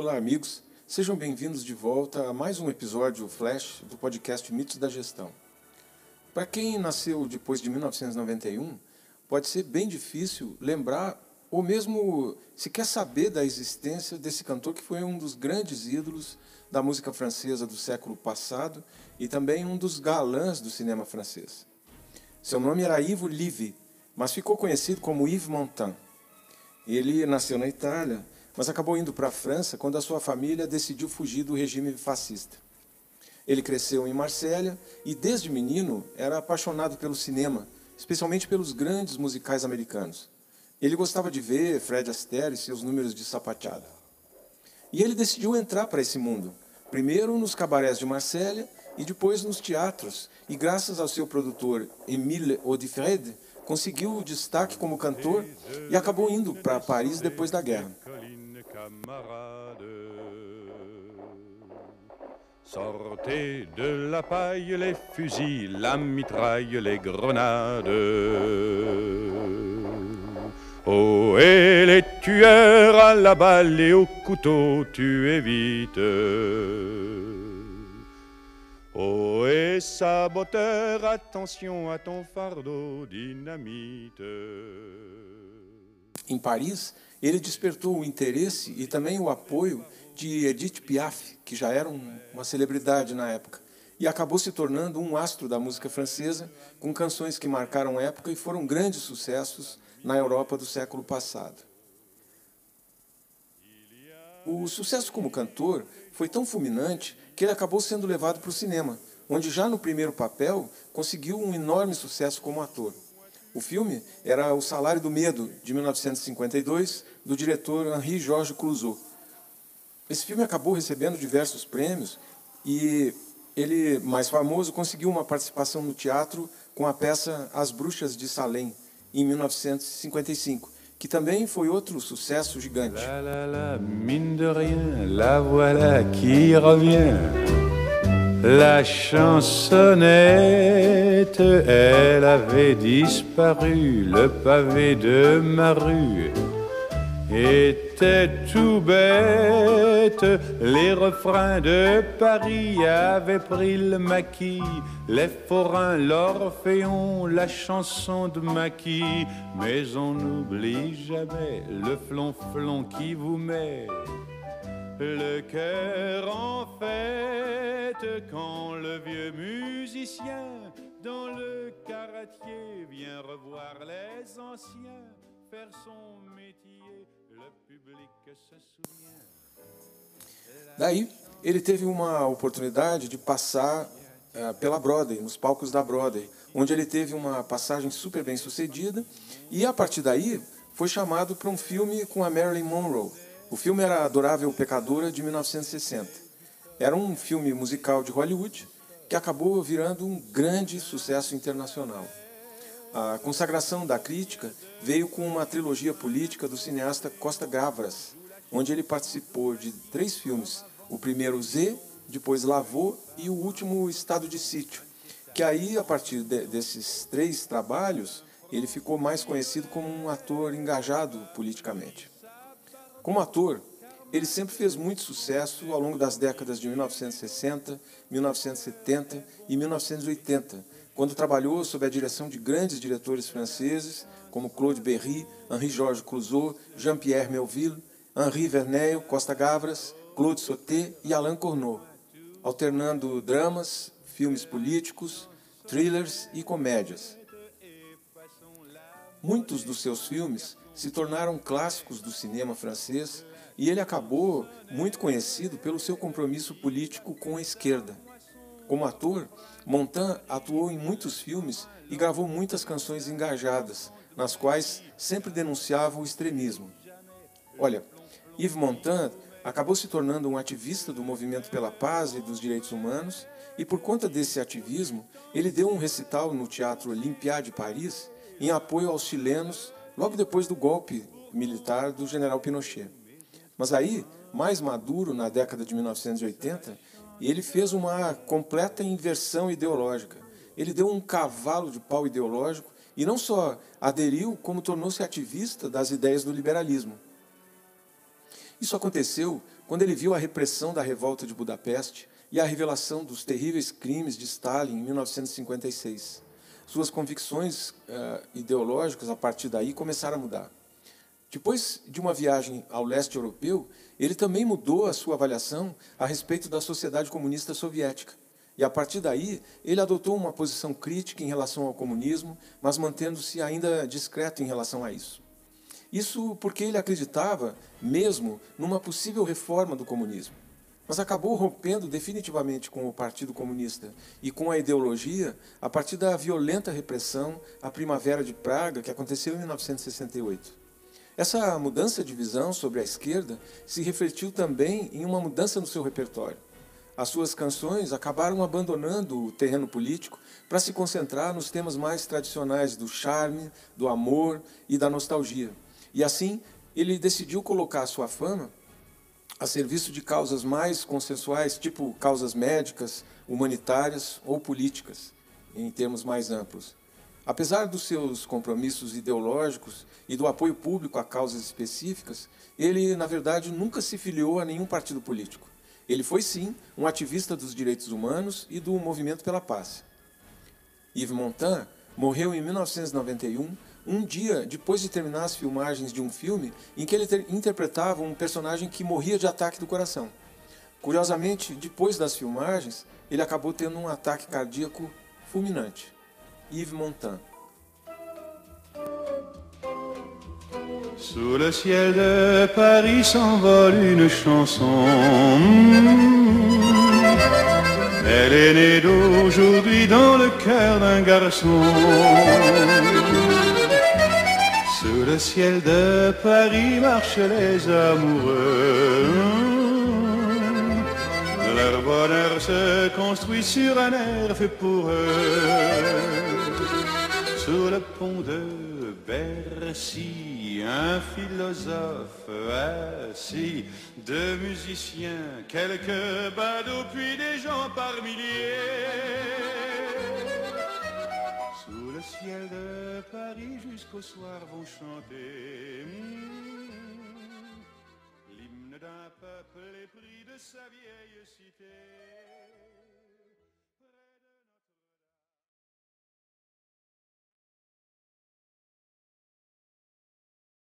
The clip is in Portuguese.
Olá, amigos. Sejam bem-vindos de volta a mais um episódio Flash do podcast Mitos da Gestão. Para quem nasceu depois de 1991, pode ser bem difícil lembrar ou mesmo se quer saber da existência desse cantor que foi um dos grandes ídolos da música francesa do século passado e também um dos galãs do cinema francês. Seu nome era Ivo Livy, mas ficou conhecido como Yves Montand. Ele nasceu na Itália, mas acabou indo para a França quando a sua família decidiu fugir do regime fascista. Ele cresceu em Marsella e, desde menino, era apaixonado pelo cinema, especialmente pelos grandes musicais americanos. Ele gostava de ver Fred Astaire e seus números de sapateada. E ele decidiu entrar para esse mundo, primeiro nos cabarés de Marsella e depois nos teatros, e graças ao seu produtor Emile Audifred, conseguiu o destaque como cantor e acabou indo para Paris depois da guerra. Sortez de la paille les fusils, la mitraille, les grenades. Oh, et les tueurs à la balle et au couteau, tu évites. Oh, et saboteur, attention à ton fardeau dynamite. Em Paris, ele despertou o interesse e também o apoio de Edith Piaf, que já era um, uma celebridade na época, e acabou se tornando um astro da música francesa, com canções que marcaram época e foram grandes sucessos na Europa do século passado. O sucesso como cantor foi tão fulminante que ele acabou sendo levado para o cinema, onde já no primeiro papel conseguiu um enorme sucesso como ator. O filme era O Salário do Medo, de 1952, do diretor Henri Georges Clouzot. Esse filme acabou recebendo diversos prêmios e ele, mais famoso, conseguiu uma participação no teatro com a peça As Bruxas de Salem, em 1955, que também foi outro sucesso gigante. La, la, la, mine de rien, la voilà qui revient. La chansonnette, elle avait disparu, le pavé de ma rue était tout bête. Les refrains de Paris avaient pris le maquis, les forains, l'orphéon, la chanson de maquis. Mais on n'oublie jamais le flonflon qui vous met le cœur en fête quand le vieux musicien dans le caratier vient revoir les anciens faire son métier. Le public se souvient. Daí, ele teve uma oportunidade de passar eh, pela Broadway, nos palcos da Broadway, onde ele teve uma passagem super bem sucedida, e a partir daí foi chamado para um filme com a Marilyn Monroe. O filme era Adorável Pecadora, de 1960. Era um filme musical de Hollywood que acabou virando um grande sucesso internacional. A consagração da crítica veio com uma trilogia política do cineasta Costa Gavras, onde ele participou de três filmes: o primeiro Z, depois Lavô e o último Estado de Sítio. Que aí, a partir de, desses três trabalhos, ele ficou mais conhecido como um ator engajado politicamente. Como ator, ele sempre fez muito sucesso ao longo das décadas de 1960, 1970 e 1980, quando trabalhou sob a direção de grandes diretores franceses como Claude Berry, Henri-Georges Clouzot, Jean-Pierre Melville, Henri Verneuil, Costa Gavras, Claude Sauté e Alain Corneau, alternando dramas, filmes políticos, thrillers e comédias. Muitos dos seus filmes se tornaram clássicos do cinema francês e ele acabou muito conhecido pelo seu compromisso político com a esquerda. Como ator, Montand atuou em muitos filmes e gravou muitas canções engajadas, nas quais sempre denunciava o extremismo. Olha, Yves Montand acabou se tornando um ativista do movimento pela paz e dos direitos humanos, e por conta desse ativismo, ele deu um recital no Teatro Olympia de Paris em apoio aos chilenos logo depois do golpe militar do general Pinochet. Mas aí, mais maduro, na década de 1980, ele fez uma completa inversão ideológica. Ele deu um cavalo de pau ideológico e não só aderiu, como tornou-se ativista das ideias do liberalismo. Isso aconteceu quando ele viu a repressão da revolta de Budapeste e a revelação dos terríveis crimes de Stalin em 1956. Suas convicções uh, ideológicas, a partir daí, começaram a mudar. Depois de uma viagem ao leste europeu, ele também mudou a sua avaliação a respeito da sociedade comunista soviética. E a partir daí, ele adotou uma posição crítica em relação ao comunismo, mas mantendo-se ainda discreto em relação a isso. Isso porque ele acreditava mesmo numa possível reforma do comunismo mas acabou rompendo definitivamente com o Partido Comunista e com a ideologia a partir da violenta repressão à Primavera de Praga, que aconteceu em 1968. Essa mudança de visão sobre a esquerda se refletiu também em uma mudança no seu repertório. As suas canções acabaram abandonando o terreno político para se concentrar nos temas mais tradicionais do charme, do amor e da nostalgia. E assim, ele decidiu colocar sua fama a serviço de causas mais consensuais, tipo causas médicas, humanitárias ou políticas, em termos mais amplos. Apesar dos seus compromissos ideológicos e do apoio público a causas específicas, ele, na verdade, nunca se filiou a nenhum partido político. Ele foi, sim, um ativista dos direitos humanos e do movimento pela paz. Yves Montand morreu em 1991 um dia depois de terminar as filmagens de um filme em que ele interpretava um personagem que morria de ataque do coração. Curiosamente, depois das filmagens, ele acabou tendo um ataque cardíaco fulminante. Yves Montand. Sous le ciel de Paris s'envole une chanson. Elle est née d'aujourd'hui dans le cœur d'un garçon. Sous le ciel de Paris marchent les amoureux. Leur bonheur se construit sur un air fait pour eux. Sur le pont de Bercy, un philosophe assis, deux musiciens, quelques badauds, puis des gens par milliers le ciel de Paris jusqu'au soir vont chanter hmm, l'hymne d'un peuple épris de sa vieille cité.